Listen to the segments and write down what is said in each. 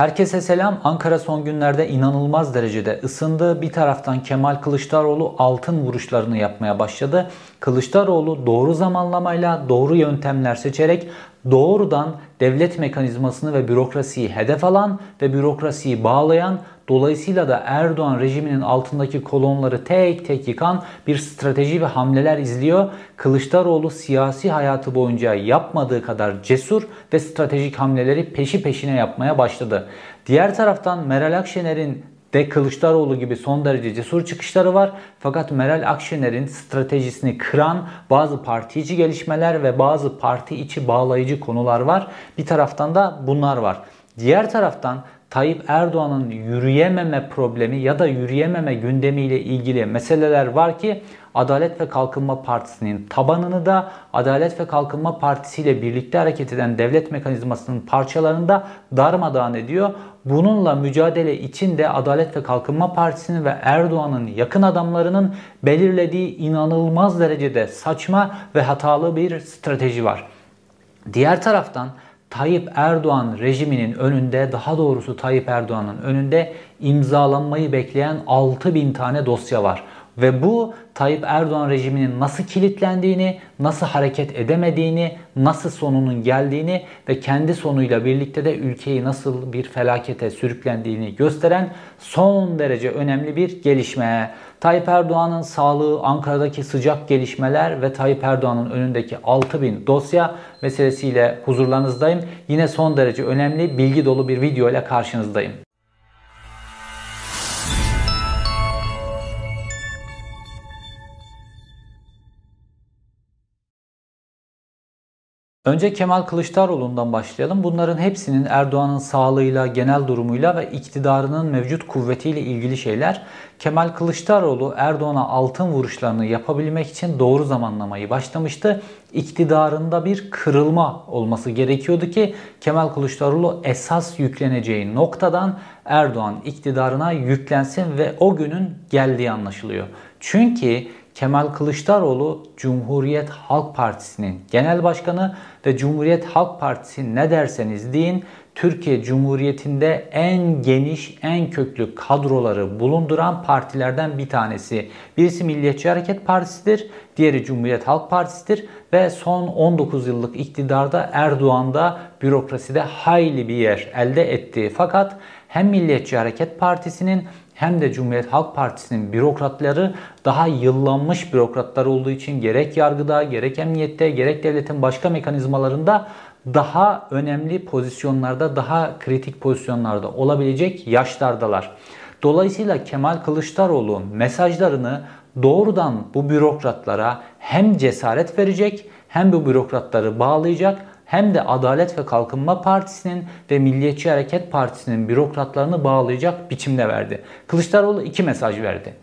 Herkese selam. Ankara son günlerde inanılmaz derecede ısındı. Bir taraftan Kemal Kılıçdaroğlu altın vuruşlarını yapmaya başladı. Kılıçdaroğlu doğru zamanlamayla, doğru yöntemler seçerek doğrudan devlet mekanizmasını ve bürokrasiyi hedef alan ve bürokrasiyi bağlayan dolayısıyla da Erdoğan rejiminin altındaki kolonları tek tek yıkan bir strateji ve hamleler izliyor. Kılıçdaroğlu siyasi hayatı boyunca yapmadığı kadar cesur ve stratejik hamleleri peşi peşine yapmaya başladı. Diğer taraftan Meral Akşener'in de Kılıçdaroğlu gibi son derece cesur çıkışları var. Fakat Meral Akşener'in stratejisini kıran bazı parti içi gelişmeler ve bazı parti içi bağlayıcı konular var. Bir taraftan da bunlar var. Diğer taraftan Tayyip Erdoğan'ın yürüyememe problemi ya da yürüyememe gündemiyle ilgili meseleler var ki Adalet ve Kalkınma Partisi'nin tabanını da Adalet ve Kalkınma Partisi ile birlikte hareket eden devlet mekanizmasının parçalarını da darmadağın ediyor. Bununla mücadele için de Adalet ve Kalkınma Partisi'nin ve Erdoğan'ın yakın adamlarının belirlediği inanılmaz derecede saçma ve hatalı bir strateji var. Diğer taraftan Tayyip Erdoğan rejiminin önünde, daha doğrusu Tayyip Erdoğan'ın önünde imzalanmayı bekleyen 6000 tane dosya var. Ve bu Tayyip Erdoğan rejiminin nasıl kilitlendiğini, nasıl hareket edemediğini, nasıl sonunun geldiğini ve kendi sonuyla birlikte de ülkeyi nasıl bir felakete sürüklendiğini gösteren son derece önemli bir gelişme. Tayyip Erdoğan'ın sağlığı, Ankara'daki sıcak gelişmeler ve Tayyip Erdoğan'ın önündeki 6000 dosya meselesiyle huzurlarınızdayım. Yine son derece önemli, bilgi dolu bir video ile karşınızdayım. Önce Kemal Kılıçdaroğlu'ndan başlayalım. Bunların hepsinin Erdoğan'ın sağlığıyla, genel durumuyla ve iktidarının mevcut kuvvetiyle ilgili şeyler. Kemal Kılıçdaroğlu Erdoğan'a altın vuruşlarını yapabilmek için doğru zamanlamayı başlamıştı. İktidarında bir kırılma olması gerekiyordu ki Kemal Kılıçdaroğlu esas yükleneceği noktadan Erdoğan iktidarına yüklensin ve o günün geldiği anlaşılıyor. Çünkü Kemal Kılıçdaroğlu Cumhuriyet Halk Partisi'nin genel başkanı ve Cumhuriyet Halk Partisi ne derseniz deyin Türkiye Cumhuriyeti'nde en geniş, en köklü kadroları bulunduran partilerden bir tanesi. Birisi Milliyetçi Hareket Partisi'dir, diğeri Cumhuriyet Halk Partisi'dir ve son 19 yıllık iktidarda Erdoğan'da bürokraside hayli bir yer elde etti. Fakat hem Milliyetçi Hareket Partisi'nin hem de Cumhuriyet Halk Partisi'nin bürokratları daha yıllanmış bürokratlar olduğu için gerek yargıda, gerek emniyette, gerek devletin başka mekanizmalarında daha önemli pozisyonlarda, daha kritik pozisyonlarda olabilecek yaşlardalar. Dolayısıyla Kemal Kılıçdaroğlu mesajlarını doğrudan bu bürokratlara hem cesaret verecek hem bu bürokratları bağlayacak hem de Adalet ve Kalkınma Partisi'nin ve Milliyetçi Hareket Partisi'nin bürokratlarını bağlayacak biçimde verdi. Kılıçdaroğlu iki mesaj verdi.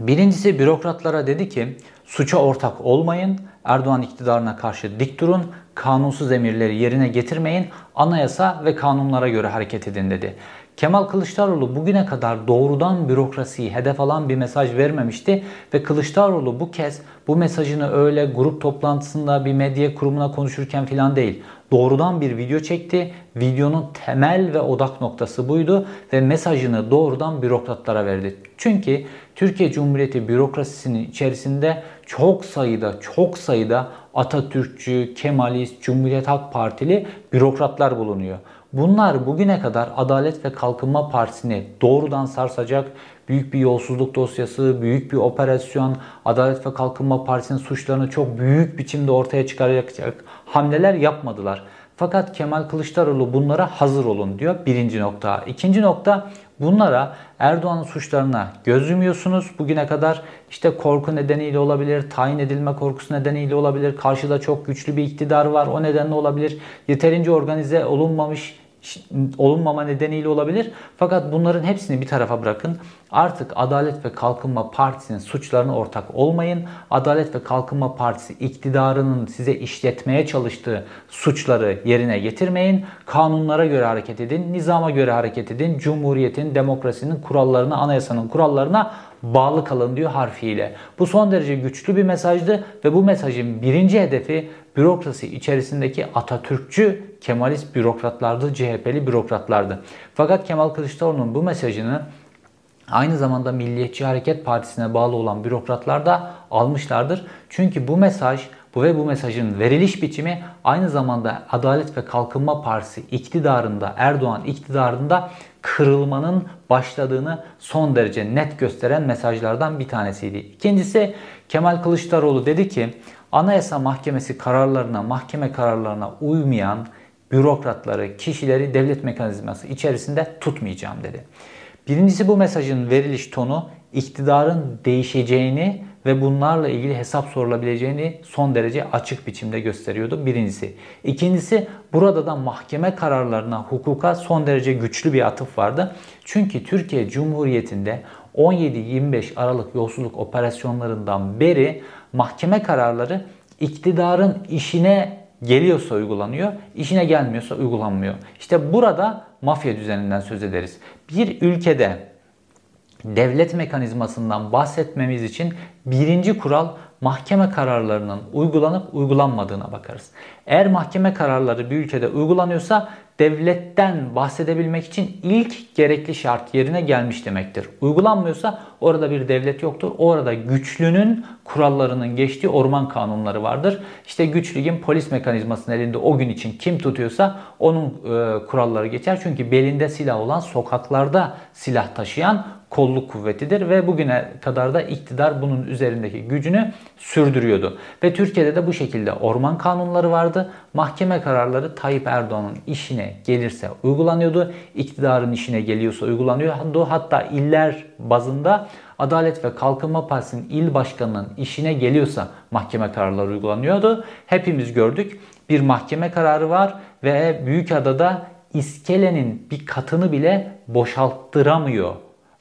Birincisi bürokratlara dedi ki suça ortak olmayın, Erdoğan iktidarına karşı dik durun, kanunsuz emirleri yerine getirmeyin, anayasa ve kanunlara göre hareket edin dedi. Kemal Kılıçdaroğlu bugüne kadar doğrudan bürokrasiyi hedef alan bir mesaj vermemişti ve Kılıçdaroğlu bu kez bu mesajını öyle grup toplantısında bir medya kurumuna konuşurken filan değil. Doğrudan bir video çekti. Videonun temel ve odak noktası buydu ve mesajını doğrudan bürokratlara verdi. Çünkü Türkiye Cumhuriyeti bürokrasisinin içerisinde çok sayıda çok sayıda Atatürkçü, Kemalist, Cumhuriyet Halk Partili bürokratlar bulunuyor. Bunlar bugüne kadar Adalet ve Kalkınma Partisi'ni doğrudan sarsacak büyük bir yolsuzluk dosyası, büyük bir operasyon, Adalet ve Kalkınma Partisi'nin suçlarını çok büyük biçimde ortaya çıkaracak hamleler yapmadılar. Fakat Kemal Kılıçdaroğlu bunlara hazır olun diyor birinci nokta. İkinci nokta bunlara Erdoğan'ın suçlarına göz yumuyorsunuz. Bugüne kadar işte korku nedeniyle olabilir, tayin edilme korkusu nedeniyle olabilir, karşıda çok güçlü bir iktidar var. O nedenle olabilir, yeterince organize olunmamış olunmama nedeniyle olabilir. Fakat bunların hepsini bir tarafa bırakın. Artık Adalet ve Kalkınma Partisi'nin suçlarına ortak olmayın. Adalet ve Kalkınma Partisi iktidarının size işletmeye çalıştığı suçları yerine getirmeyin. Kanunlara göre hareket edin, nizama göre hareket edin. Cumhuriyetin, demokrasinin kurallarına, anayasanın kurallarına bağlı kalın diyor harfiyle. Bu son derece güçlü bir mesajdı ve bu mesajın birinci hedefi bürokrasi içerisindeki Atatürkçü Kemalist bürokratlardı, CHP'li bürokratlardı. Fakat Kemal Kılıçdaroğlu'nun bu mesajını aynı zamanda Milliyetçi Hareket Partisi'ne bağlı olan bürokratlar da almışlardır. Çünkü bu mesaj bu ve bu mesajın veriliş biçimi aynı zamanda Adalet ve Kalkınma Partisi iktidarında, Erdoğan iktidarında kırılmanın başladığını son derece net gösteren mesajlardan bir tanesiydi. İkincisi Kemal Kılıçdaroğlu dedi ki Anayasa Mahkemesi kararlarına, mahkeme kararlarına uymayan bürokratları, kişileri devlet mekanizması içerisinde tutmayacağım dedi. Birincisi bu mesajın veriliş tonu iktidarın değişeceğini ve bunlarla ilgili hesap sorulabileceğini son derece açık biçimde gösteriyordu. Birincisi. İkincisi burada da mahkeme kararlarına, hukuka son derece güçlü bir atıf vardı. Çünkü Türkiye Cumhuriyeti'nde 17-25 Aralık yolsuzluk operasyonlarından beri mahkeme kararları iktidarın işine geliyorsa uygulanıyor, işine gelmiyorsa uygulanmıyor. İşte burada mafya düzeninden söz ederiz. Bir ülkede devlet mekanizmasından bahsetmemiz için birinci kural mahkeme kararlarının uygulanıp uygulanmadığına bakarız. Eğer mahkeme kararları bir ülkede uygulanıyorsa devletten bahsedebilmek için ilk gerekli şart yerine gelmiş demektir. Uygulanmıyorsa orada bir devlet yoktur. Orada güçlünün kurallarının geçtiği orman kanunları vardır. İşte güçlüğün polis mekanizmasının elinde o gün için kim tutuyorsa onun e, kuralları geçer. Çünkü belinde silah olan sokaklarda silah taşıyan kolluk kuvvetidir ve bugüne kadar da iktidar bunun üzerindeki gücünü sürdürüyordu. Ve Türkiye'de de bu şekilde orman kanunları vardı. Mahkeme kararları Tayyip Erdoğan'ın işine gelirse uygulanıyordu. İktidarın işine geliyorsa uygulanıyordu. Hatta iller bazında Adalet ve Kalkınma Partisi'nin il başkanının işine geliyorsa mahkeme kararları uygulanıyordu. Hepimiz gördük. Bir mahkeme kararı var ve Büyükada'da iskelenin bir katını bile boşalttıramıyor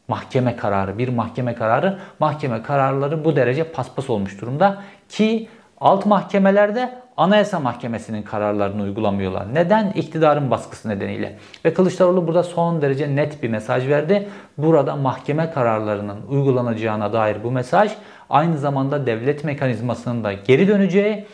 mahkeme kararı, bir mahkeme kararı. Mahkeme kararları bu derece paspas olmuş durumda ki alt mahkemelerde Anayasa Mahkemesi'nin kararlarını uygulamıyorlar. Neden? İktidarın baskısı nedeniyle. Ve Kılıçdaroğlu burada son derece net bir mesaj verdi. Burada mahkeme kararlarının uygulanacağına dair bu mesaj aynı zamanda devlet mekanizmasının da geri döneceği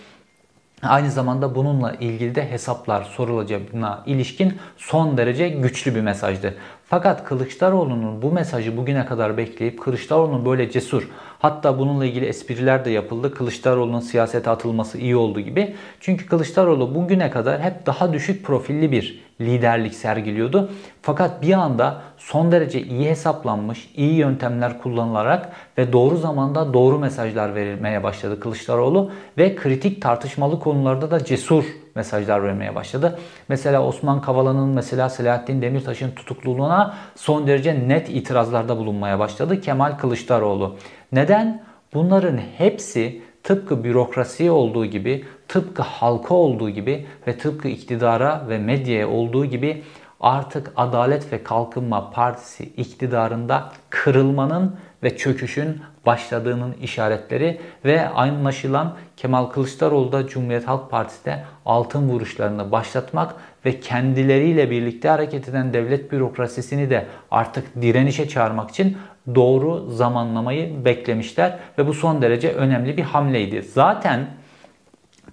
Aynı zamanda bununla ilgili de hesaplar sorulacağına ilişkin son derece güçlü bir mesajdı. Fakat Kılıçdaroğlu'nun bu mesajı bugüne kadar bekleyip Kılıçdaroğlu'nun böyle cesur hatta bununla ilgili espriler de yapıldı. Kılıçdaroğlu'nun siyasete atılması iyi oldu gibi. Çünkü Kılıçdaroğlu bugüne kadar hep daha düşük profilli bir liderlik sergiliyordu. Fakat bir anda son derece iyi hesaplanmış, iyi yöntemler kullanılarak ve doğru zamanda doğru mesajlar verilmeye başladı Kılıçdaroğlu ve kritik tartışmalı konularda da cesur mesajlar vermeye başladı. Mesela Osman Kavala'nın mesela Selahattin Demirtaş'ın tutukluluğuna son derece net itirazlarda bulunmaya başladı Kemal Kılıçdaroğlu. Neden? Bunların hepsi tıpkı bürokrasiye olduğu gibi, tıpkı halka olduğu gibi ve tıpkı iktidara ve medyaya olduğu gibi artık Adalet ve Kalkınma Partisi iktidarında kırılmanın ve çöküşün başladığının işaretleri ve anlaşılan Kemal Kılıçdaroğlu da Cumhuriyet Halk Partisi'de altın vuruşlarını başlatmak ve kendileriyle birlikte hareket eden devlet bürokrasisini de artık direnişe çağırmak için doğru zamanlamayı beklemişler ve bu son derece önemli bir hamleydi. Zaten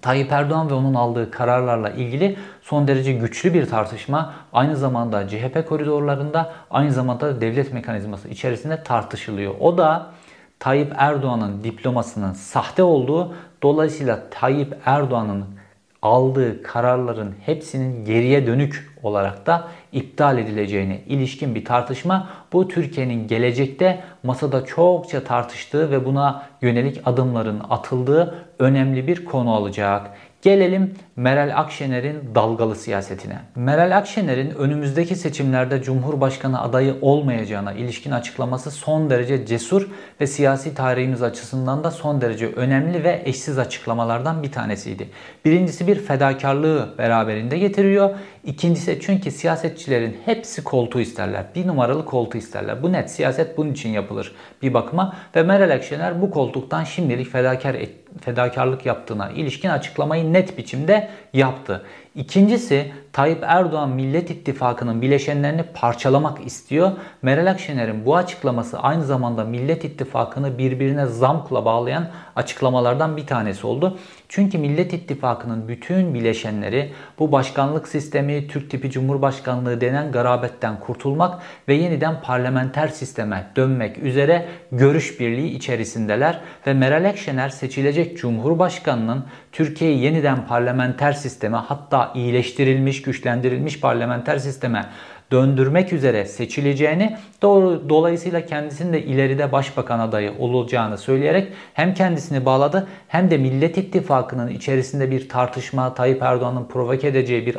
Tayyip Erdoğan ve onun aldığı kararlarla ilgili son derece güçlü bir tartışma aynı zamanda CHP koridorlarında aynı zamanda devlet mekanizması içerisinde tartışılıyor. O da Tayyip Erdoğan'ın diplomasının sahte olduğu dolayısıyla Tayyip Erdoğan'ın aldığı kararların hepsinin geriye dönük olarak da iptal edileceğine ilişkin bir tartışma. Bu Türkiye'nin gelecekte masada çokça tartıştığı ve buna yönelik adımların atıldığı önemli bir konu olacak. Gelelim Meral Akşener'in dalgalı siyasetine. Meral Akşener'in önümüzdeki seçimlerde Cumhurbaşkanı adayı olmayacağına ilişkin açıklaması son derece cesur ve siyasi tarihimiz açısından da son derece önemli ve eşsiz açıklamalardan bir tanesiydi. Birincisi bir fedakarlığı beraberinde getiriyor. İkincisi çünkü siyasetçilerin hepsi koltuğu isterler. Bir numaralı koltuğu isterler. Bu net siyaset bunun için yapılır bir bakıma ve Meral Akşener bu koltuktan şimdilik fedakar et, fedakarlık yaptığına ilişkin açıklamayı net biçimde yaptı. İkincisi Tayyip Erdoğan Millet İttifakı'nın bileşenlerini parçalamak istiyor. Meral Akşener'in bu açıklaması aynı zamanda Millet İttifakı'nı birbirine zamkla bağlayan açıklamalardan bir tanesi oldu. Çünkü Millet İttifakı'nın bütün bileşenleri bu başkanlık sistemi, Türk tipi Cumhurbaşkanlığı denen garabetten kurtulmak ve yeniden parlamenter sisteme dönmek üzere görüş birliği içerisindeler ve Meral Akşener seçilecek Cumhurbaşkanının Türkiye'yi yeniden parlamenter sisteme hatta iyileştirilmiş, güçlendirilmiş parlamenter sisteme döndürmek üzere seçileceğini doğru dolayısıyla kendisinin de ileride başbakan adayı olacağını söyleyerek hem kendisini bağladı hem de Millet İttifakı'nın içerisinde bir tartışma Tayyip Erdoğan'ın provoke edeceği bir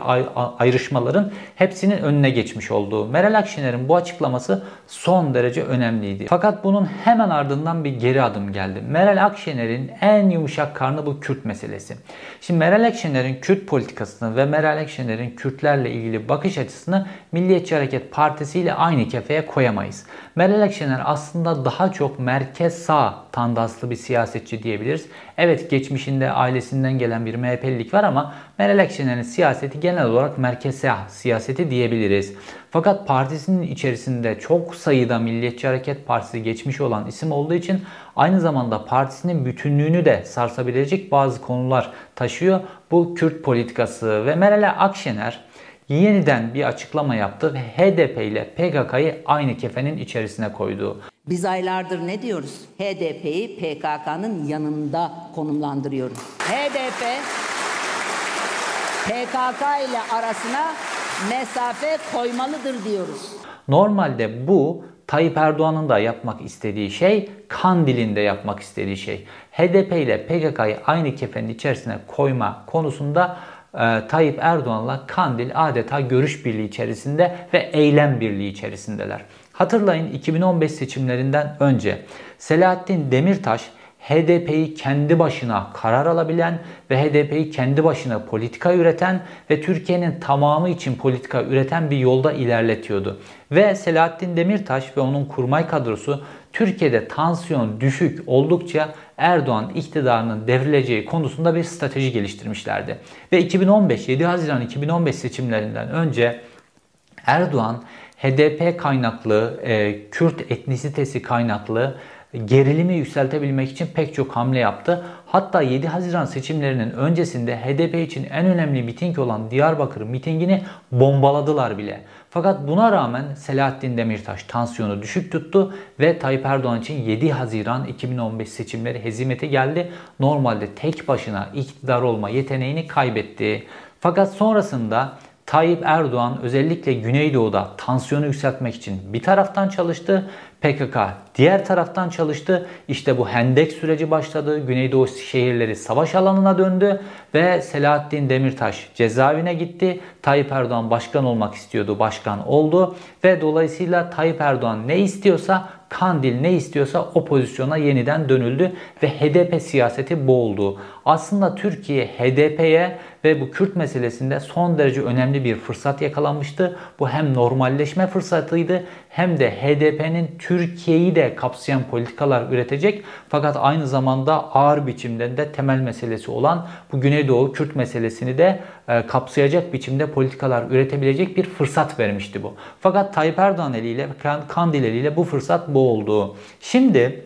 ayrışmaların hepsinin önüne geçmiş olduğu. Meral Akşener'in bu açıklaması son derece önemliydi. Fakat bunun hemen ardından bir geri adım geldi. Meral Akşener'in en yumuşak karnı bu Kürt meselesi. Şimdi Meral Akşener'in Kürt politikasını ve Meral Akşener'in Kürtlerle ilgili bakış açısını Milli Milliyetçi Hareket Partisi ile aynı kefeye koyamayız. Meral Akşener aslında daha çok merkez sağ tandanslı bir siyasetçi diyebiliriz. Evet geçmişinde ailesinden gelen bir MHP'lilik var ama Meral Akşener'in siyaseti genel olarak merkez sağ siyaseti diyebiliriz. Fakat partisinin içerisinde çok sayıda Milliyetçi Hareket Partisi geçmiş olan isim olduğu için aynı zamanda partisinin bütünlüğünü de sarsabilecek bazı konular taşıyor. Bu Kürt politikası ve Meral Akşener yeniden bir açıklama yaptı ve HDP ile PKK'yı aynı kefenin içerisine koydu. Biz aylardır ne diyoruz? HDP'yi PKK'nın yanında konumlandırıyoruz. HDP PKK ile arasına mesafe koymalıdır diyoruz. Normalde bu Tayyip Erdoğan'ın da yapmak istediği şey, Kandil'in de yapmak istediği şey. HDP ile PKK'yı aynı kefenin içerisine koyma konusunda e, Tayyip Erdoğan'la Kandil adeta görüş birliği içerisinde ve eylem birliği içerisindeler. Hatırlayın 2015 seçimlerinden önce Selahattin Demirtaş HDP'yi kendi başına karar alabilen ve HDP'yi kendi başına politika üreten ve Türkiye'nin tamamı için politika üreten bir yolda ilerletiyordu. Ve Selahattin Demirtaş ve onun kurmay kadrosu Türkiye'de tansiyon düşük oldukça Erdoğan iktidarının devrileceği konusunda bir strateji geliştirmişlerdi. Ve 2015 7 Haziran 2015 seçimlerinden önce Erdoğan HDP kaynaklı, e, Kürt etnisitesi kaynaklı gerilimi yükseltebilmek için pek çok hamle yaptı. Hatta 7 Haziran seçimlerinin öncesinde HDP için en önemli miting olan Diyarbakır mitingini bombaladılar bile. Fakat buna rağmen Selahattin Demirtaş tansiyonu düşük tuttu ve Tayyip Erdoğan için 7 Haziran 2015 seçimleri hezimete geldi. Normalde tek başına iktidar olma yeteneğini kaybetti. Fakat sonrasında Tayyip Erdoğan özellikle Güneydoğu'da tansiyonu yükseltmek için bir taraftan çalıştı. PKK diğer taraftan çalıştı. İşte bu hendek süreci başladı. Güneydoğu şehirleri savaş alanına döndü ve Selahattin Demirtaş cezaevine gitti. Tayyip Erdoğan başkan olmak istiyordu, başkan oldu ve dolayısıyla Tayyip Erdoğan ne istiyorsa Kandil ne istiyorsa o pozisyona yeniden dönüldü ve HDP siyaseti boğuldu. Aslında Türkiye HDP'ye ve bu Kürt meselesinde son derece önemli bir fırsat yakalanmıştı. Bu hem normalleşme fırsatıydı hem de HDP'nin Türkiye'yi de kapsayan politikalar üretecek fakat aynı zamanda ağır biçimde de temel meselesi olan bu Güneydoğu Kürt meselesini de e, kapsayacak biçimde politikalar üretebilecek bir fırsat vermişti bu. Fakat Tayyip Erdoğan eliyle Kandil eliyle bu fırsat bu oldu. Şimdi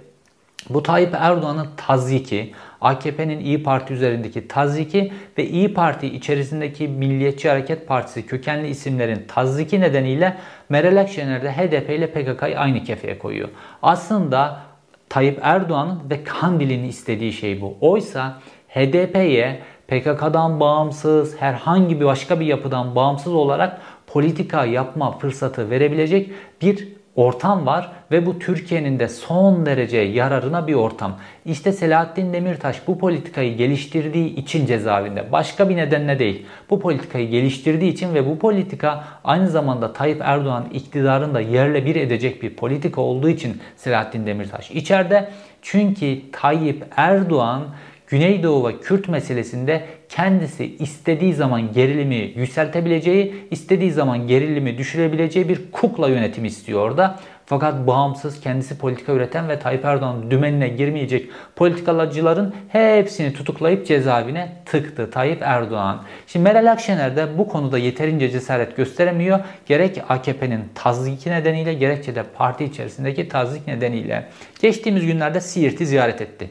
bu Tayyip Erdoğan'ın tazyiki, AKP'nin İyi Parti üzerindeki tazyiki ve İyi Parti içerisindeki Milliyetçi Hareket Partisi kökenli isimlerin tazyiki nedeniyle Meral Akşener de HDP ile PKK'yı aynı kefeye koyuyor. Aslında Tayyip Erdoğan'ın ve Kandil'in istediği şey bu. Oysa HDP'ye PKK'dan bağımsız, herhangi bir başka bir yapıdan bağımsız olarak politika yapma fırsatı verebilecek bir ortam var ve bu Türkiye'nin de son derece yararına bir ortam. İşte Selahattin Demirtaş bu politikayı geliştirdiği için cezaevinde. Başka bir nedenle değil. Bu politikayı geliştirdiği için ve bu politika aynı zamanda Tayyip Erdoğan iktidarını da yerle bir edecek bir politika olduğu için Selahattin Demirtaş içeride. Çünkü Tayyip Erdoğan Güneydoğu ve Kürt meselesinde kendisi istediği zaman gerilimi yükseltebileceği, istediği zaman gerilimi düşürebileceği bir kukla yönetimi istiyor orada. Fakat bağımsız, kendisi politika üreten ve Tayyip Erdoğan'ın dümenine girmeyecek politikalacıların hepsini tutuklayıp cezaevine tıktı Tayyip Erdoğan. Şimdi Meral Akşener de bu konuda yeterince cesaret gösteremiyor. Gerek AKP'nin tazdiki nedeniyle gerekçe de parti içerisindeki tazdik nedeniyle. Geçtiğimiz günlerde Siirt'i ziyaret etti.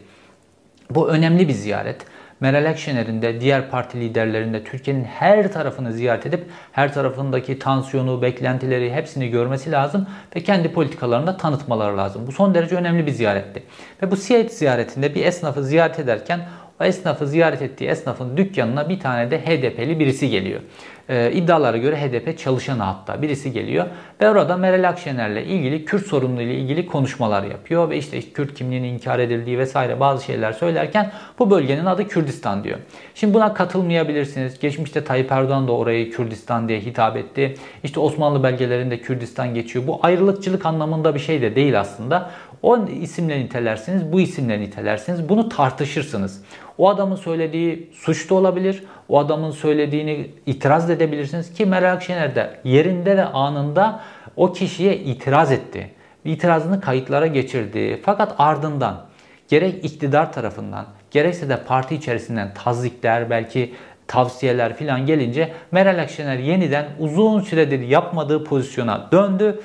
Bu önemli bir ziyaret. Meral Akşener'in de diğer parti liderlerinin de Türkiye'nin her tarafını ziyaret edip her tarafındaki tansiyonu, beklentileri hepsini görmesi lazım ve kendi politikalarını da tanıtmaları lazım. Bu son derece önemli bir ziyaretti. Ve bu Siirt ziyaretinde bir esnafı ziyaret ederken o esnafı ziyaret ettiği esnafın dükkanına bir tane de HDP'li birisi geliyor. Ee, iddialara göre HDP çalışanı hatta birisi geliyor ve orada Meral Akşener'le ilgili Kürt sorunlu ile ilgili konuşmalar yapıyor ve işte Kürt kimliğinin inkar edildiği vesaire bazı şeyler söylerken bu bölgenin adı Kürdistan diyor. Şimdi buna katılmayabilirsiniz. Geçmişte Tayyip Erdoğan da orayı Kürdistan diye hitap etti. İşte Osmanlı belgelerinde Kürdistan geçiyor. Bu ayrılıkçılık anlamında bir şey de değil aslında. O isimle nitelersiniz, bu isimle nitelersiniz. Bunu tartışırsınız. O adamın söylediği suç da olabilir. O adamın söylediğini itiraz edebilirsiniz ki Meral Akşener de yerinde ve anında o kişiye itiraz etti. İtirazını kayıtlara geçirdi. Fakat ardından gerek iktidar tarafından gerekse de parti içerisinden tazikler belki tavsiyeler filan gelince Meral Akşener yeniden uzun süredir yapmadığı pozisyona döndü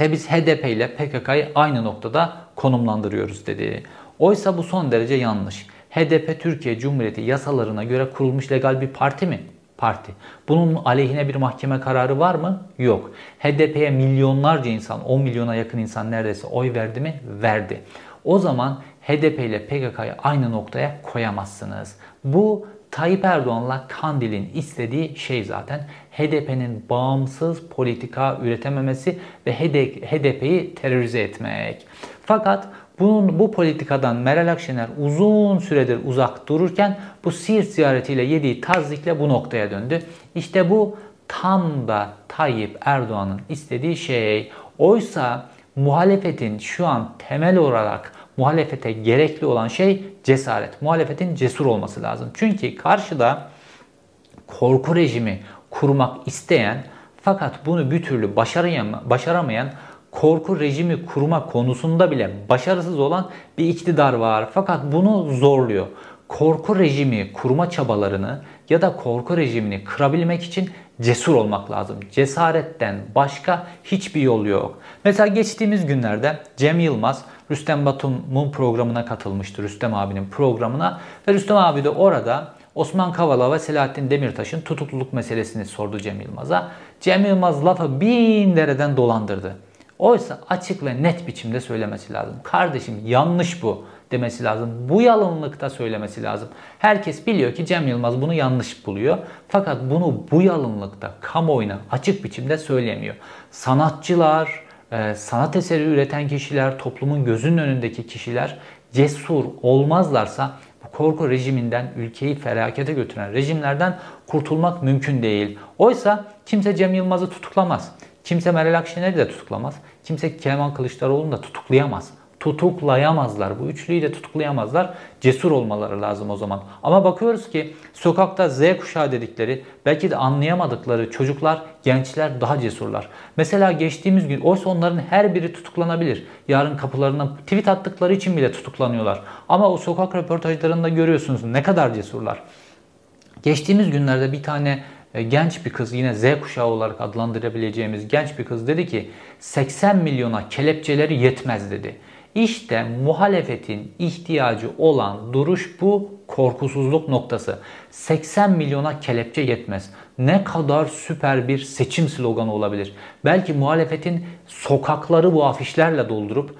ve biz HDP ile PKK'yı aynı noktada konumlandırıyoruz dedi. Oysa bu son derece yanlış. HDP Türkiye Cumhuriyeti yasalarına göre kurulmuş legal bir parti mi? Parti. Bunun aleyhine bir mahkeme kararı var mı? Yok. HDP'ye milyonlarca insan, 10 milyona yakın insan neredeyse oy verdi mi? Verdi. O zaman HDP ile PKK'yı aynı noktaya koyamazsınız. Bu Tayyip Erdoğan'la Kandil'in istediği şey zaten HDP'nin bağımsız politika üretememesi ve HDP'yi terörize etmek. Fakat bunun, bu politikadan Meral Akşener uzun süredir uzak dururken bu Siirt ziyaretiyle yediği tazikle bu noktaya döndü. İşte bu tam da Tayyip Erdoğan'ın istediği şey. Oysa muhalefetin şu an temel olarak muhalefete gerekli olan şey cesaret. Muhalefetin cesur olması lazım. Çünkü karşıda korku rejimi kurmak isteyen fakat bunu bir türlü başaramayan korku rejimi kurma konusunda bile başarısız olan bir iktidar var. Fakat bunu zorluyor. Korku rejimi kurma çabalarını ya da korku rejimini kırabilmek için cesur olmak lazım. Cesaretten başka hiçbir yol yok. Mesela geçtiğimiz günlerde Cem Yılmaz Rüstem Batum'un programına katılmıştı. Rüstem abinin programına ve Rüstem abi de orada Osman Kavala ve Selahattin Demirtaş'ın tutukluluk meselesini sordu Cem Yılmaz'a. Cem Yılmaz lafı bin dereden dolandırdı. Oysa açık ve net biçimde söylemesi lazım. Kardeşim yanlış bu demesi lazım. Bu yalınlıkta söylemesi lazım. Herkes biliyor ki Cem Yılmaz bunu yanlış buluyor. Fakat bunu bu yalınlıkta kamuoyuna açık biçimde söyleyemiyor. Sanatçılar, sanat eseri üreten kişiler, toplumun gözünün önündeki kişiler cesur olmazlarsa bu korku rejiminden ülkeyi felakete götüren rejimlerden kurtulmak mümkün değil. Oysa kimse Cem Yılmaz'ı tutuklamaz. Kimse Meral Akşener'i de tutuklamaz. Kimse Kemal Kılıçdaroğlu'nu da tutuklayamaz. Tutuklayamazlar. Bu üçlüyü de tutuklayamazlar. Cesur olmaları lazım o zaman. Ama bakıyoruz ki sokakta Z kuşağı dedikleri belki de anlayamadıkları çocuklar, gençler daha cesurlar. Mesela geçtiğimiz gün oysa onların her biri tutuklanabilir. Yarın kapılarına tweet attıkları için bile tutuklanıyorlar. Ama o sokak röportajlarında görüyorsunuz ne kadar cesurlar. Geçtiğimiz günlerde bir tane e, genç bir kız yine Z kuşağı olarak adlandırabileceğimiz genç bir kız dedi ki 80 milyona kelepçeleri yetmez dedi. İşte muhalefetin ihtiyacı olan duruş bu korkusuzluk noktası. 80 milyona kelepçe yetmez. Ne kadar süper bir seçim sloganı olabilir. Belki muhalefetin sokakları bu afişlerle doldurup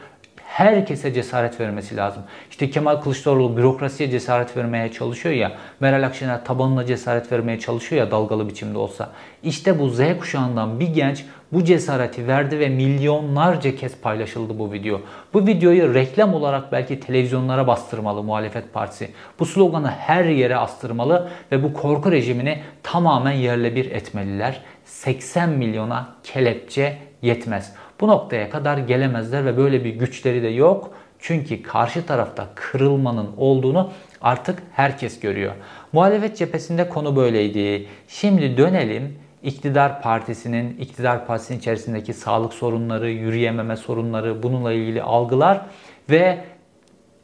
herkese cesaret vermesi lazım. İşte Kemal Kılıçdaroğlu bürokrasiye cesaret vermeye çalışıyor ya, Meral Akşener tabanına cesaret vermeye çalışıyor ya dalgalı biçimde olsa. İşte bu Z kuşağından bir genç bu cesareti verdi ve milyonlarca kez paylaşıldı bu video. Bu videoyu reklam olarak belki televizyonlara bastırmalı muhalefet partisi. Bu sloganı her yere astırmalı ve bu korku rejimini tamamen yerle bir etmeliler. 80 milyona kelepçe yetmez. Bu noktaya kadar gelemezler ve böyle bir güçleri de yok. Çünkü karşı tarafta kırılmanın olduğunu Artık herkes görüyor. Muhalefet cephesinde konu böyleydi. Şimdi dönelim iktidar partisinin, iktidar partisinin içerisindeki sağlık sorunları, yürüyememe sorunları, bununla ilgili algılar ve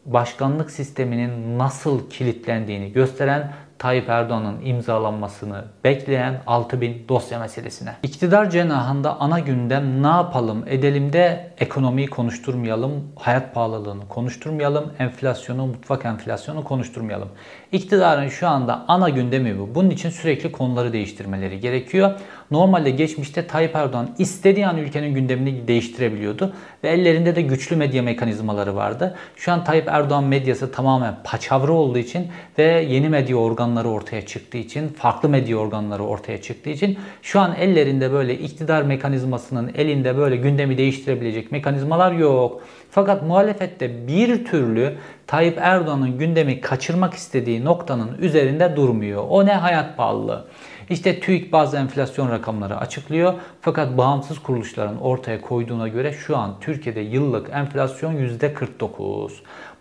başkanlık sisteminin nasıl kilitlendiğini gösteren Tayyip Erdoğan'ın imzalanmasını bekleyen 6000 dosya meselesine. İktidar cenahında ana gündem ne yapalım edelim de ekonomiyi konuşturmayalım, hayat pahalılığını konuşturmayalım, enflasyonu, mutfak enflasyonu konuşturmayalım. İktidarın şu anda ana gündemi bu. Bunun için sürekli konuları değiştirmeleri gerekiyor. Normalde geçmişte Tayyip Erdoğan istediği an ülkenin gündemini değiştirebiliyordu ve ellerinde de güçlü medya mekanizmaları vardı. Şu an Tayyip Erdoğan medyası tamamen paçavra olduğu için ve yeni medya organları ortaya çıktığı için, farklı medya organları ortaya çıktığı için şu an ellerinde böyle iktidar mekanizmasının elinde böyle gündemi değiştirebilecek mekanizmalar yok. Fakat muhalefette bir türlü Tayyip Erdoğan'ın gündemi kaçırmak istediği noktanın üzerinde durmuyor. O ne hayat pahalılığı. İşte TÜİK bazı enflasyon rakamları açıklıyor. Fakat bağımsız kuruluşların ortaya koyduğuna göre şu an Türkiye'de yıllık enflasyon %49.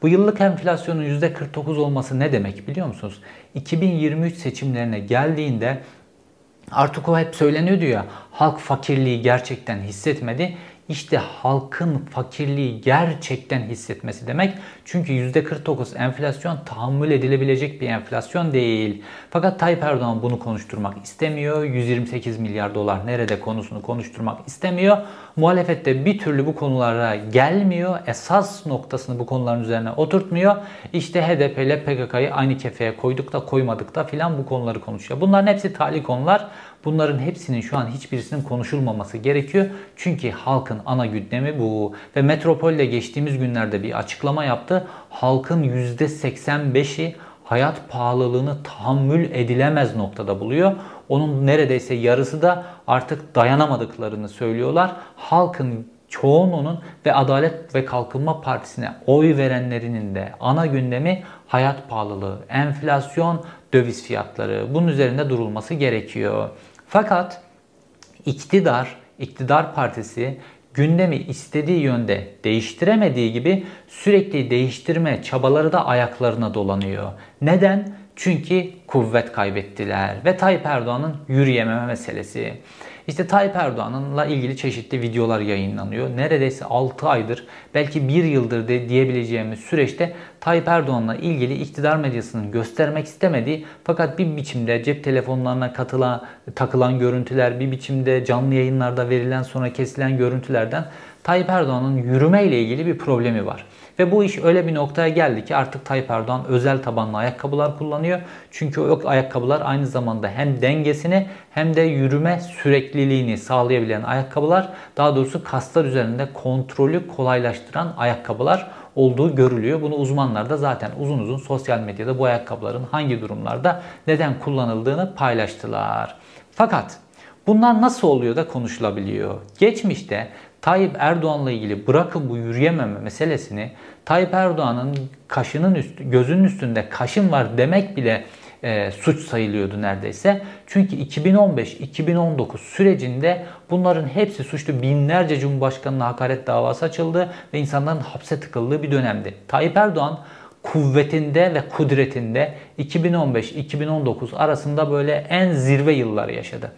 Bu yıllık enflasyonun %49 olması ne demek biliyor musunuz? 2023 seçimlerine geldiğinde artık o hep söyleniyordu ya halk fakirliği gerçekten hissetmedi. İşte halkın fakirliği gerçekten hissetmesi demek. Çünkü %49 enflasyon tahammül edilebilecek bir enflasyon değil. Fakat Tayyip Erdoğan bunu konuşturmak istemiyor. 128 milyar dolar nerede konusunu konuşturmak istemiyor. Muhalefette bir türlü bu konulara gelmiyor. Esas noktasını bu konuların üzerine oturtmuyor. İşte HDP ile PKK'yı aynı kefeye koyduk da koymadık da filan bu konuları konuşuyor. Bunların hepsi tali konular. Bunların hepsinin şu an hiçbirisinin konuşulmaması gerekiyor. Çünkü halkın ana gündemi bu. Ve Metropol'de geçtiğimiz günlerde bir açıklama yaptı. Halkın %85'i hayat pahalılığını tahammül edilemez noktada buluyor. Onun neredeyse yarısı da artık dayanamadıklarını söylüyorlar. Halkın çoğunluğunun ve Adalet ve Kalkınma Partisi'ne oy verenlerinin de ana gündemi hayat pahalılığı, enflasyon, döviz fiyatları. Bunun üzerinde durulması gerekiyor. Fakat iktidar, iktidar partisi gündemi istediği yönde değiştiremediği gibi sürekli değiştirme çabaları da ayaklarına dolanıyor. Neden? Çünkü kuvvet kaybettiler ve Tayyip Erdoğan'ın yürüyememe meselesi. İşte Tayyip Erdoğan'la ilgili çeşitli videolar yayınlanıyor. Neredeyse 6 aydır belki 1 yıldır de diyebileceğimiz süreçte Tayyip Erdoğan'la ilgili iktidar medyasının göstermek istemediği fakat bir biçimde cep telefonlarına katılan, takılan görüntüler, bir biçimde canlı yayınlarda verilen sonra kesilen görüntülerden Tayyip Erdoğan'ın yürüme ile ilgili bir problemi var. Ve bu iş öyle bir noktaya geldi ki artık Tayyip Erdoğan özel tabanlı ayakkabılar kullanıyor. Çünkü o ayakkabılar aynı zamanda hem dengesini hem de yürüme sürekliliğini sağlayabilen ayakkabılar. Daha doğrusu kaslar üzerinde kontrolü kolaylaştıran ayakkabılar olduğu görülüyor. Bunu uzmanlar da zaten uzun uzun sosyal medyada bu ayakkabıların hangi durumlarda neden kullanıldığını paylaştılar. Fakat bunlar nasıl oluyor da konuşulabiliyor? Geçmişte Tayyip Erdoğan'la ilgili bırakın bu yürüyememe meselesini Tayyip Erdoğan'ın kaşının üstü, gözünün üstünde kaşın var demek bile e, suç sayılıyordu neredeyse. Çünkü 2015-2019 sürecinde bunların hepsi suçlu. Binlerce Cumhurbaşkanı'na hakaret davası açıldı ve insanların hapse tıkıldığı bir dönemdi. Tayyip Erdoğan kuvvetinde ve kudretinde 2015-2019 arasında böyle en zirve yılları yaşadı.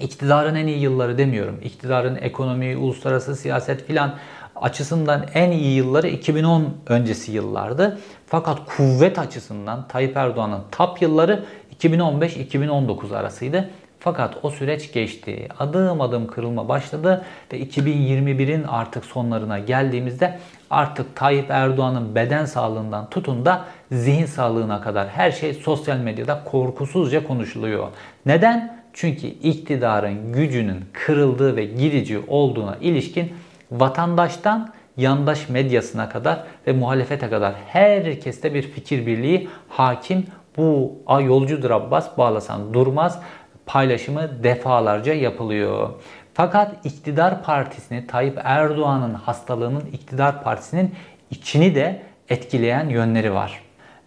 İktidarın en iyi yılları demiyorum. İktidarın ekonomi, uluslararası siyaset filan açısından en iyi yılları 2010 öncesi yıllardı. Fakat kuvvet açısından Tayyip Erdoğan'ın top yılları 2015-2019 arasıydı. Fakat o süreç geçti. Adım adım kırılma başladı ve 2021'in artık sonlarına geldiğimizde artık Tayyip Erdoğan'ın beden sağlığından tutun da zihin sağlığına kadar her şey sosyal medyada korkusuzca konuşuluyor. Neden? Çünkü iktidarın gücünün kırıldığı ve gidici olduğuna ilişkin vatandaştan yandaş medyasına kadar ve muhalefete kadar herkeste bir fikir birliği hakim. Bu a yolcudur Abbas bağlasan durmaz paylaşımı defalarca yapılıyor. Fakat iktidar partisini Tayyip Erdoğan'ın hastalığının iktidar partisinin içini de etkileyen yönleri var.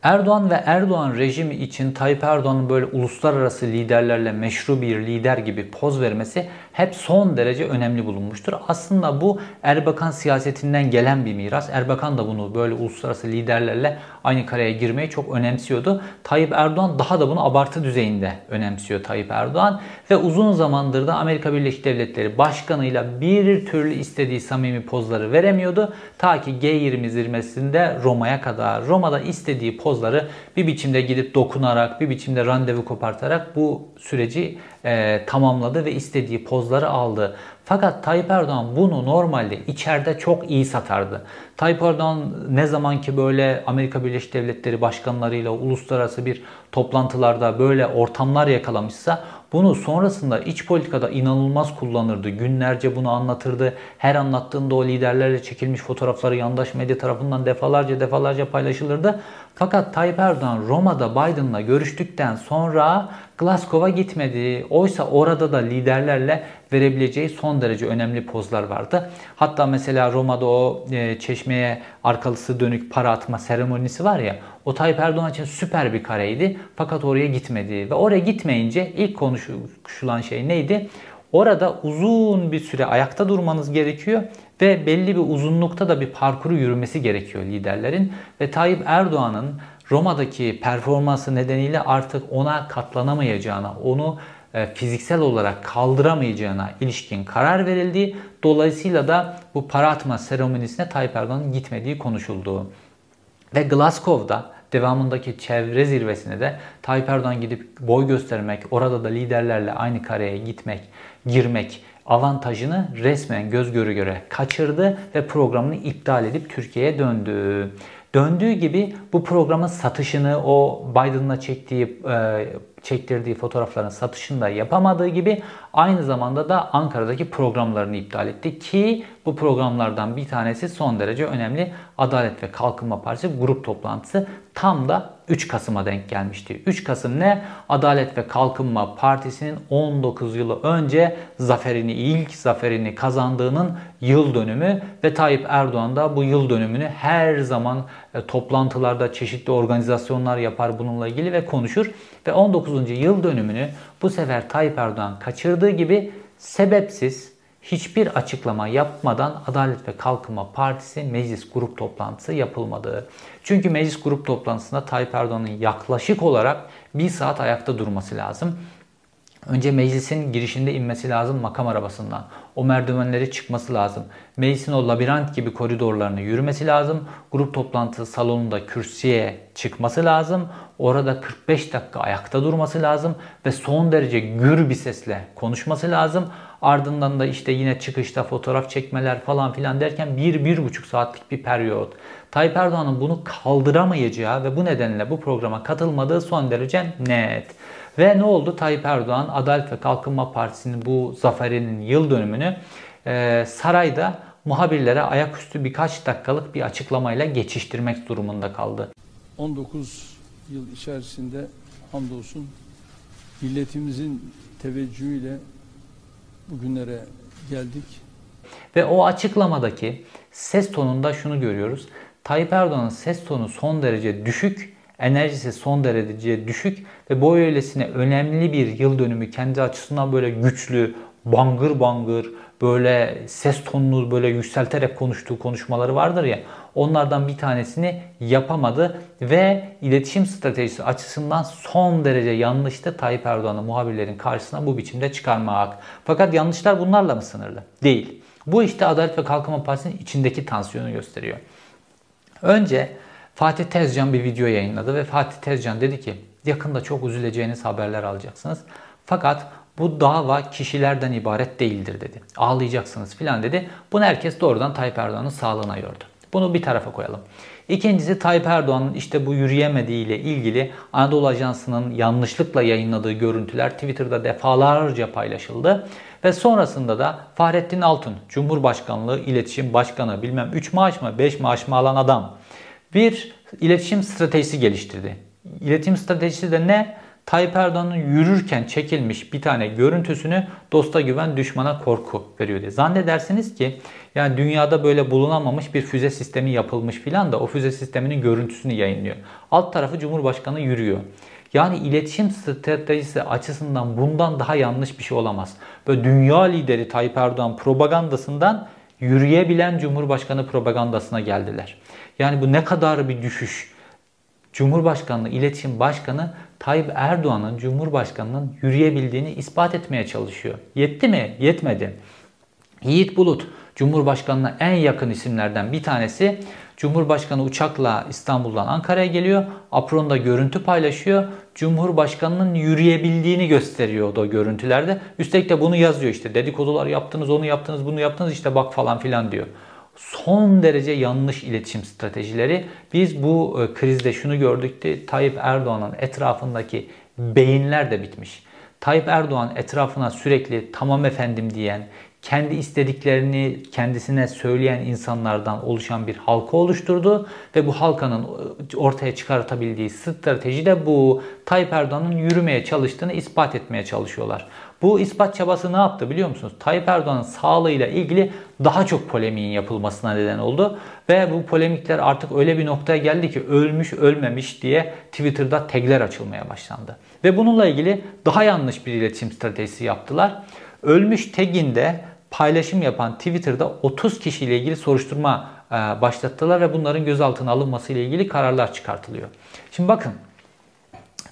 Erdoğan ve Erdoğan rejimi için Tayyip Erdoğan'ın böyle uluslararası liderlerle meşru bir lider gibi poz vermesi hep son derece önemli bulunmuştur. Aslında bu Erbakan siyasetinden gelen bir miras. Erbakan da bunu böyle uluslararası liderlerle aynı kareye girmeyi çok önemsiyordu. Tayyip Erdoğan daha da bunu abartı düzeyinde önemsiyor Tayyip Erdoğan ve uzun zamandır da Amerika Birleşik Devletleri başkanıyla bir türlü istediği samimi pozları veremiyordu. Ta ki G20 zirvesinde Roma'ya kadar. Roma'da istediği pozları bir biçimde gidip dokunarak, bir biçimde randevu kopartarak bu süreci e, tamamladı ve istediği pozları aldı. Fakat Tayyip Erdoğan bunu normalde içeride çok iyi satardı. Tayyip Erdoğan ne zaman ki böyle Amerika Birleşik Devletleri başkanlarıyla uluslararası bir toplantılarda böyle ortamlar yakalamışsa bunu sonrasında iç politikada inanılmaz kullanırdı. Günlerce bunu anlatırdı. Her anlattığında o liderlerle çekilmiş fotoğrafları yandaş medya tarafından defalarca defalarca paylaşılırdı. Fakat Tayyip Erdoğan Roma'da Biden'la görüştükten sonra Glasgow'a gitmedi. Oysa orada da liderlerle verebileceği son derece önemli pozlar vardı. Hatta mesela Roma'da o e, çeşmeye arkalısı dönük para atma seremonisi var ya o Tayyip Erdoğan için süper bir kareydi. Fakat oraya gitmedi. Ve oraya gitmeyince ilk konuşulan şey neydi? Orada uzun bir süre ayakta durmanız gerekiyor ve belli bir uzunlukta da bir parkuru yürümesi gerekiyor liderlerin. Ve Tayyip Erdoğan'ın Roma'daki performansı nedeniyle artık ona katlanamayacağına, onu e, fiziksel olarak kaldıramayacağına ilişkin karar verildi. Dolayısıyla da bu para atma seremonisine Tayyip Erdoğan'ın gitmediği konuşuldu. Ve Glasgow'da devamındaki çevre zirvesine de Tayyip Erdoğan gidip boy göstermek, orada da liderlerle aynı kareye gitmek, girmek avantajını resmen göz göre göre kaçırdı ve programını iptal edip Türkiye'ye döndü. Döndüğü gibi bu programın satışını o Biden'la çektiği e, çektirdiği fotoğrafların satışını da yapamadığı gibi aynı zamanda da Ankara'daki programlarını iptal etti ki bu programlardan bir tanesi son derece önemli Adalet ve Kalkınma Partisi grup toplantısı tam da 3 Kasım'a denk gelmişti. 3 Kasım ne? Adalet ve Kalkınma Partisi'nin 19 yılı önce zaferini, ilk zaferini kazandığının yıl dönümü ve Tayyip Erdoğan da bu yıl dönümünü her zaman e, toplantılarda çeşitli organizasyonlar yapar bununla ilgili ve konuşur. Ve 19. yıl dönümünü bu sefer Tayyip Erdoğan kaçırdığı gibi sebepsiz hiçbir açıklama yapmadan Adalet ve Kalkınma Partisi meclis grup toplantısı yapılmadı. Çünkü meclis grup toplantısında Tayyip Erdoğan'ın yaklaşık olarak bir saat ayakta durması lazım. Önce meclisin girişinde inmesi lazım makam arabasından. O merdivenleri çıkması lazım. Meclisin o labirent gibi koridorlarını yürümesi lazım. Grup toplantısı salonunda kürsüye çıkması lazım. Orada 45 dakika ayakta durması lazım ve son derece gür bir sesle konuşması lazım. Ardından da işte yine çıkışta fotoğraf çekmeler falan filan derken bir, bir buçuk saatlik bir periyot. Tayyip Erdoğan'ın bunu kaldıramayacağı ve bu nedenle bu programa katılmadığı son derece net. Ve ne oldu? Tayyip Erdoğan Adalet ve Kalkınma Partisi'nin bu zaferinin yıl dönümünü e, sarayda muhabirlere ayaküstü birkaç dakikalık bir açıklamayla geçiştirmek durumunda kaldı. 19 yıl içerisinde hamdolsun milletimizin teveccühüyle bugünlere geldik. Ve o açıklamadaki ses tonunda şunu görüyoruz. Tayyip Erdoğan'ın ses tonu son derece düşük, enerjisi son derece düşük ve bu öylesine önemli bir yıl dönümü kendi açısından böyle güçlü, bangır bangır, böyle ses tonunu böyle yükselterek konuştuğu konuşmaları vardır ya. Onlardan bir tanesini yapamadı ve iletişim stratejisi açısından son derece yanlıştı Tayyip Erdoğan'ı muhabirlerin karşısına bu biçimde çıkarmak. Fakat yanlışlar bunlarla mı sınırlı? Değil. Bu işte Adalet ve Kalkınma Partisi'nin içindeki tansiyonu gösteriyor. Önce Fatih Tezcan bir video yayınladı ve Fatih Tezcan dedi ki yakında çok üzüleceğiniz haberler alacaksınız. Fakat bu dava kişilerden ibaret değildir dedi. Ağlayacaksınız filan dedi. Bunu herkes doğrudan Tayyip Erdoğan'ın sağlığına yordu. Bunu bir tarafa koyalım. İkincisi Tayyip Erdoğan'ın işte bu yürüyemediği ile ilgili Anadolu Ajansı'nın yanlışlıkla yayınladığı görüntüler Twitter'da defalarca paylaşıldı. Ve sonrasında da Fahrettin Altun, Cumhurbaşkanlığı İletişim Başkanı bilmem 3 maaş mı 5 maaş mı alan adam bir iletişim stratejisi geliştirdi. İletişim stratejisi de ne? Tayyip Erdoğan'ın yürürken çekilmiş bir tane görüntüsünü dosta güven düşmana korku veriyor diye. Zannedersiniz ki yani dünyada böyle bulunamamış bir füze sistemi yapılmış filan da o füze sisteminin görüntüsünü yayınlıyor. Alt tarafı Cumhurbaşkanı yürüyor. Yani iletişim stratejisi açısından bundan daha yanlış bir şey olamaz. Böyle dünya lideri Tayyip Erdoğan propagandasından yürüyebilen Cumhurbaşkanı propagandasına geldiler. Yani bu ne kadar bir düşüş. Cumhurbaşkanlığı İletişim Başkanı Tayyip Erdoğan'ın Cumhurbaşkanı'nın yürüyebildiğini ispat etmeye çalışıyor. Yetti mi? Yetmedi. Yiğit Bulut Cumhurbaşkanı'na en yakın isimlerden bir tanesi. Cumhurbaşkanı uçakla İstanbul'dan Ankara'ya geliyor. Apron'da görüntü paylaşıyor. Cumhurbaşkanının yürüyebildiğini gösteriyor o görüntülerde. Üstelik de bunu yazıyor işte. Dedikodular yaptınız, onu yaptınız, bunu yaptınız işte bak falan filan diyor. Son derece yanlış iletişim stratejileri. Biz bu e, krizde şunu gördük ki Tayyip Erdoğan'ın etrafındaki beyinler de bitmiş. Tayyip Erdoğan etrafına sürekli tamam efendim diyen, kendi istediklerini kendisine söyleyen insanlardan oluşan bir halka oluşturdu ve bu halkanın e, ortaya çıkartabildiği strateji de bu. Tayyip Erdoğan'ın yürümeye çalıştığını ispat etmeye çalışıyorlar. Bu ispat çabası ne yaptı biliyor musunuz? Tayyip Erdoğan'ın sağlığıyla ilgili daha çok polemiğin yapılmasına neden oldu. Ve bu polemikler artık öyle bir noktaya geldi ki ölmüş ölmemiş diye Twitter'da tagler açılmaya başlandı. Ve bununla ilgili daha yanlış bir iletişim stratejisi yaptılar. Ölmüş taginde paylaşım yapan Twitter'da 30 kişiyle ilgili soruşturma e, başlattılar ve bunların gözaltına alınması ile ilgili kararlar çıkartılıyor. Şimdi bakın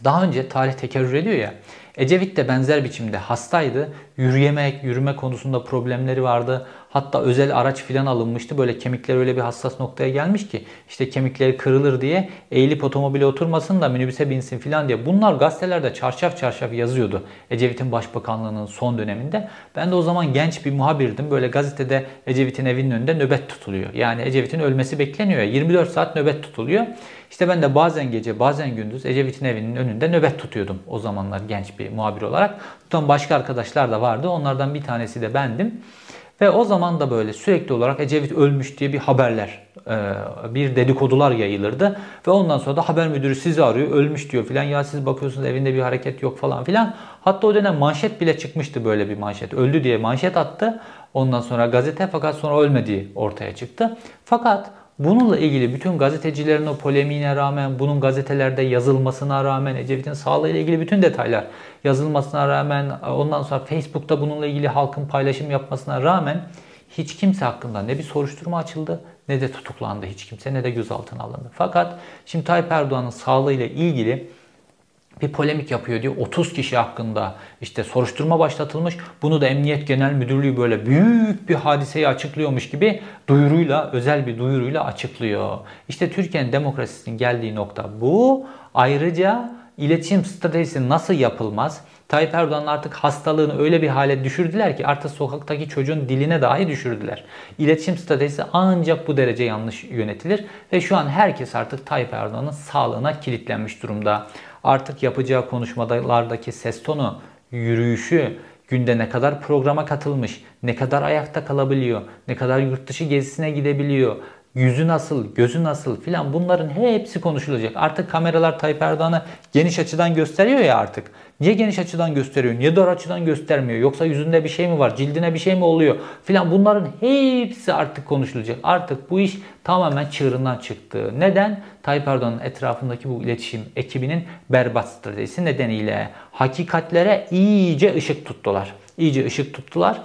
daha önce tarih tekerrür ediyor ya. Ecevit de benzer biçimde hastaydı. Yürüyemek, yürüme konusunda problemleri vardı. Hatta özel araç filan alınmıştı. Böyle kemikler öyle bir hassas noktaya gelmiş ki işte kemikleri kırılır diye eğilip otomobile oturmasın da minibüse binsin filan diye. Bunlar gazetelerde çarşaf çarşaf yazıyordu. Ecevit'in başbakanlığının son döneminde. Ben de o zaman genç bir muhabirdim. Böyle gazetede Ecevit'in evinin önünde nöbet tutuluyor. Yani Ecevit'in ölmesi bekleniyor. 24 saat nöbet tutuluyor. İşte ben de bazen gece bazen gündüz Ecevit'in evinin önünde nöbet tutuyordum o zamanlar genç bir muhabir olarak. Tutan başka arkadaşlar da vardı. Onlardan bir tanesi de bendim. Ve o zaman da böyle sürekli olarak Ecevit ölmüş diye bir haberler, e, bir dedikodular yayılırdı. Ve ondan sonra da haber müdürü sizi arıyor, ölmüş diyor filan. Ya siz bakıyorsunuz evinde bir hareket yok falan filan. Hatta o dönem manşet bile çıkmıştı böyle bir manşet. Öldü diye manşet attı. Ondan sonra gazete fakat sonra ölmediği ortaya çıktı. Fakat Bununla ilgili bütün gazetecilerin o polemiğine rağmen, bunun gazetelerde yazılmasına rağmen, Ecevit'in sağlığıyla ilgili bütün detaylar yazılmasına rağmen, ondan sonra Facebook'ta bununla ilgili halkın paylaşım yapmasına rağmen hiç kimse hakkında ne bir soruşturma açıldı ne de tutuklandı hiç kimse ne de gözaltına alındı. Fakat şimdi Tayyip Erdoğan'ın sağlığıyla ilgili bir polemik yapıyor diyor. 30 kişi hakkında işte soruşturma başlatılmış. Bunu da Emniyet Genel Müdürlüğü böyle büyük bir hadiseyi açıklıyormuş gibi duyuruyla, özel bir duyuruyla açıklıyor. İşte Türkiye'nin demokrasisinin geldiği nokta bu. Ayrıca iletişim stratejisi nasıl yapılmaz? Tayyip Erdoğan'ın artık hastalığını öyle bir hale düşürdüler ki artık sokaktaki çocuğun diline dahi düşürdüler. İletişim stratejisi ancak bu derece yanlış yönetilir ve şu an herkes artık Tayyip Erdoğan'ın sağlığına kilitlenmiş durumda artık yapacağı konuşmalardaki ses tonu, yürüyüşü, günde ne kadar programa katılmış, ne kadar ayakta kalabiliyor, ne kadar yurt dışı gezisine gidebiliyor, yüzü nasıl, gözü nasıl filan bunların hepsi konuşulacak. Artık kameralar Tayyip Erdoğan'ı geniş açıdan gösteriyor ya artık. Niye geniş açıdan gösteriyor? Niye dar açıdan göstermiyor? Yoksa yüzünde bir şey mi var? Cildine bir şey mi oluyor? Filan bunların hepsi artık konuşulacak. Artık bu iş tamamen çığırından çıktı. Neden? Tayyip Erdoğan'ın etrafındaki bu iletişim ekibinin berbat stratejisi nedeniyle hakikatlere iyice ışık tuttular. İyice ışık tuttular.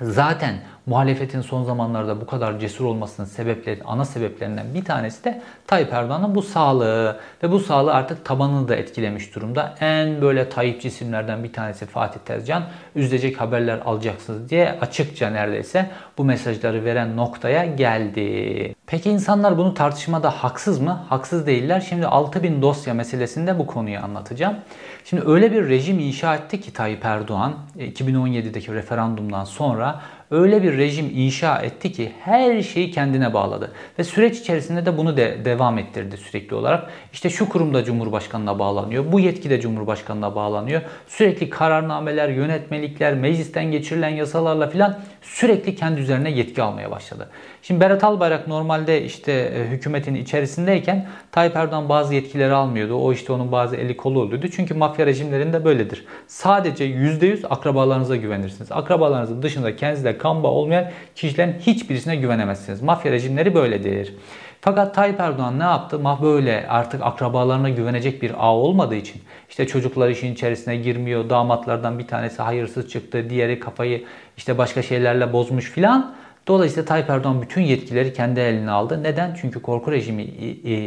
Zaten muhalefetin son zamanlarda bu kadar cesur olmasının sebepleri, ana sebeplerinden bir tanesi de Tayyip Erdoğan'ın bu sağlığı ve bu sağlığı artık tabanını da etkilemiş durumda. En böyle Tayyipçi isimlerden bir tanesi Fatih Tezcan üzülecek haberler alacaksınız diye açıkça neredeyse bu mesajları veren noktaya geldi. Peki insanlar bunu tartışmada haksız mı? Haksız değiller. Şimdi 6000 dosya meselesinde bu konuyu anlatacağım. Şimdi öyle bir rejim inşa etti ki Tayyip Erdoğan 2017'deki referandumdan sonra öyle bir rejim inşa etti ki her şeyi kendine bağladı. Ve süreç içerisinde de bunu de devam ettirdi sürekli olarak. İşte şu kurumda Cumhurbaşkanı'na bağlanıyor, bu yetki de Cumhurbaşkanı'na bağlanıyor. Sürekli kararnameler, yönetmelikler, meclisten geçirilen yasalarla filan sürekli kendi üzerine yetki almaya başladı. Şimdi Berat Albayrak normalde işte e, hükümetin içerisindeyken Tayyip Erdoğan bazı yetkileri almıyordu. O işte onun bazı eli kolu oluyordu. Çünkü mafya rejimlerinde böyledir. Sadece %100 akrabalarınıza güvenirsiniz. Akrabalarınızın dışında kendinizle kan bağı olmayan kişilerin hiçbirisine güvenemezsiniz. Mafya rejimleri böyledir. Fakat Tayyip Erdoğan ne yaptı? Mah böyle artık akrabalarına güvenecek bir ağ olmadığı için işte çocuklar işin içerisine girmiyor. Damatlardan bir tanesi hayırsız çıktı. Diğeri kafayı işte başka şeylerle bozmuş filan. Dolayısıyla Tayyip Erdoğan bütün yetkileri kendi eline aldı. Neden? Çünkü korku rejimi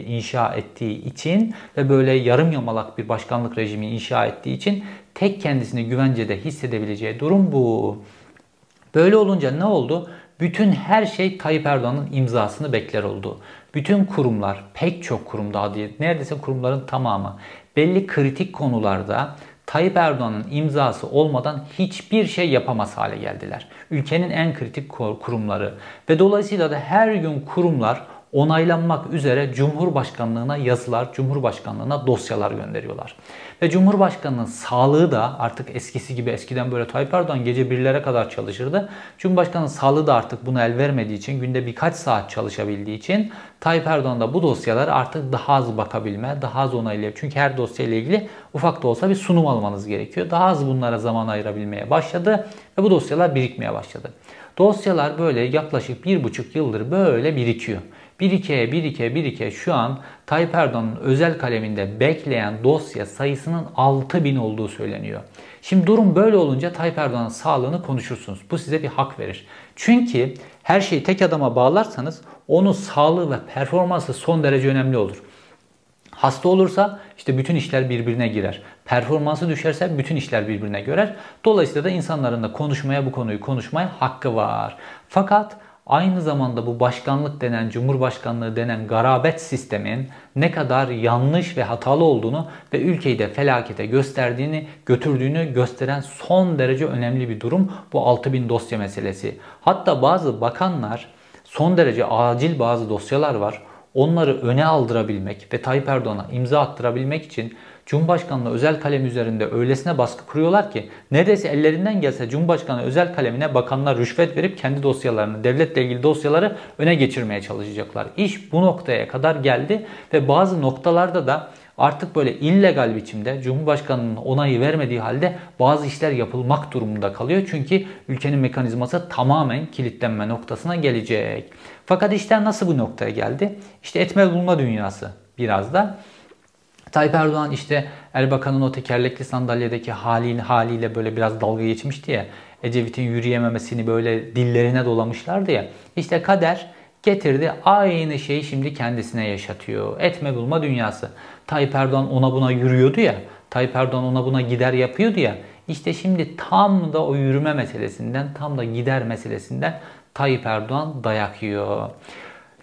inşa ettiği için ve böyle yarım yamalak bir başkanlık rejimi inşa ettiği için tek kendisini güvencede hissedebileceği durum bu. Böyle olunca ne oldu? Bütün her şey Tayyip Erdoğan'ın imzasını bekler oldu. Bütün kurumlar, pek çok kurum daha diye, neredeyse kurumların tamamı belli kritik konularda Tayyip Erdoğan'ın imzası olmadan hiçbir şey yapamaz hale geldiler. Ülkenin en kritik kurumları ve dolayısıyla da her gün kurumlar onaylanmak üzere Cumhurbaşkanlığına yazılar, Cumhurbaşkanlığına dosyalar gönderiyorlar. Ve Cumhurbaşkanının sağlığı da artık eskisi gibi eskiden böyle Tayyip Erdoğan gece birlere kadar çalışırdı. Cumhurbaşkanının sağlığı da artık buna el vermediği için günde birkaç saat çalışabildiği için Tayyip Erdoğan da bu dosyalara artık daha az bakabilme, daha az onaylayabilir. Çünkü her dosyayla ilgili ufak da olsa bir sunum almanız gerekiyor. Daha az bunlara zaman ayırabilmeye başladı ve bu dosyalar birikmeye başladı. Dosyalar böyle yaklaşık bir buçuk yıldır böyle birikiyor. Birike, birike, birike şu an Tayyip Erdoğan'ın özel kaleminde bekleyen dosya sayısının 6000 olduğu söyleniyor. Şimdi durum böyle olunca Tayyip Erdoğan'ın sağlığını konuşursunuz. Bu size bir hak verir. Çünkü her şeyi tek adama bağlarsanız onun sağlığı ve performansı son derece önemli olur. Hasta olursa işte bütün işler birbirine girer. Performansı düşerse bütün işler birbirine görer. Dolayısıyla da insanların da konuşmaya bu konuyu konuşmaya hakkı var. Fakat aynı zamanda bu başkanlık denen, cumhurbaşkanlığı denen garabet sistemin ne kadar yanlış ve hatalı olduğunu ve ülkeyi de felakete gösterdiğini, götürdüğünü gösteren son derece önemli bir durum bu 6000 dosya meselesi. Hatta bazı bakanlar son derece acil bazı dosyalar var. Onları öne aldırabilmek ve Tayyip Erdoğan'a imza attırabilmek için Cumhurbaşkanlığı özel kalem üzerinde öylesine baskı kuruyorlar ki neredeyse ellerinden gelse Cumhurbaşkanı özel kalemine bakanlar rüşvet verip kendi dosyalarını, devletle ilgili dosyaları öne geçirmeye çalışacaklar. İş bu noktaya kadar geldi ve bazı noktalarda da artık böyle illegal biçimde Cumhurbaşkanı'nın onayı vermediği halde bazı işler yapılmak durumunda kalıyor. Çünkü ülkenin mekanizması tamamen kilitlenme noktasına gelecek. Fakat işler nasıl bu noktaya geldi? İşte etme bulma dünyası biraz da. Tayyip Erdoğan işte Erbakan'ın o tekerlekli sandalyedeki haliyle, haliyle böyle biraz dalga geçmişti ya. Ecevit'in yürüyememesini böyle dillerine dolamışlardı ya. İşte kader getirdi aynı şeyi şimdi kendisine yaşatıyor. Etme bulma dünyası. Tayyip Erdoğan ona buna yürüyordu ya. Tayyip Erdoğan ona buna gider yapıyordu ya. İşte şimdi tam da o yürüme meselesinden, tam da gider meselesinden Tayyip Erdoğan dayak yiyor.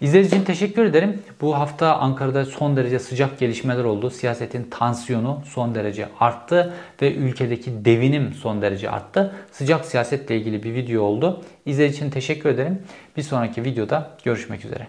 İzlediğiniz için teşekkür ederim. Bu hafta Ankara'da son derece sıcak gelişmeler oldu. Siyasetin tansiyonu son derece arttı ve ülkedeki devinim son derece arttı. Sıcak siyasetle ilgili bir video oldu. İzlediğiniz için teşekkür ederim. Bir sonraki videoda görüşmek üzere.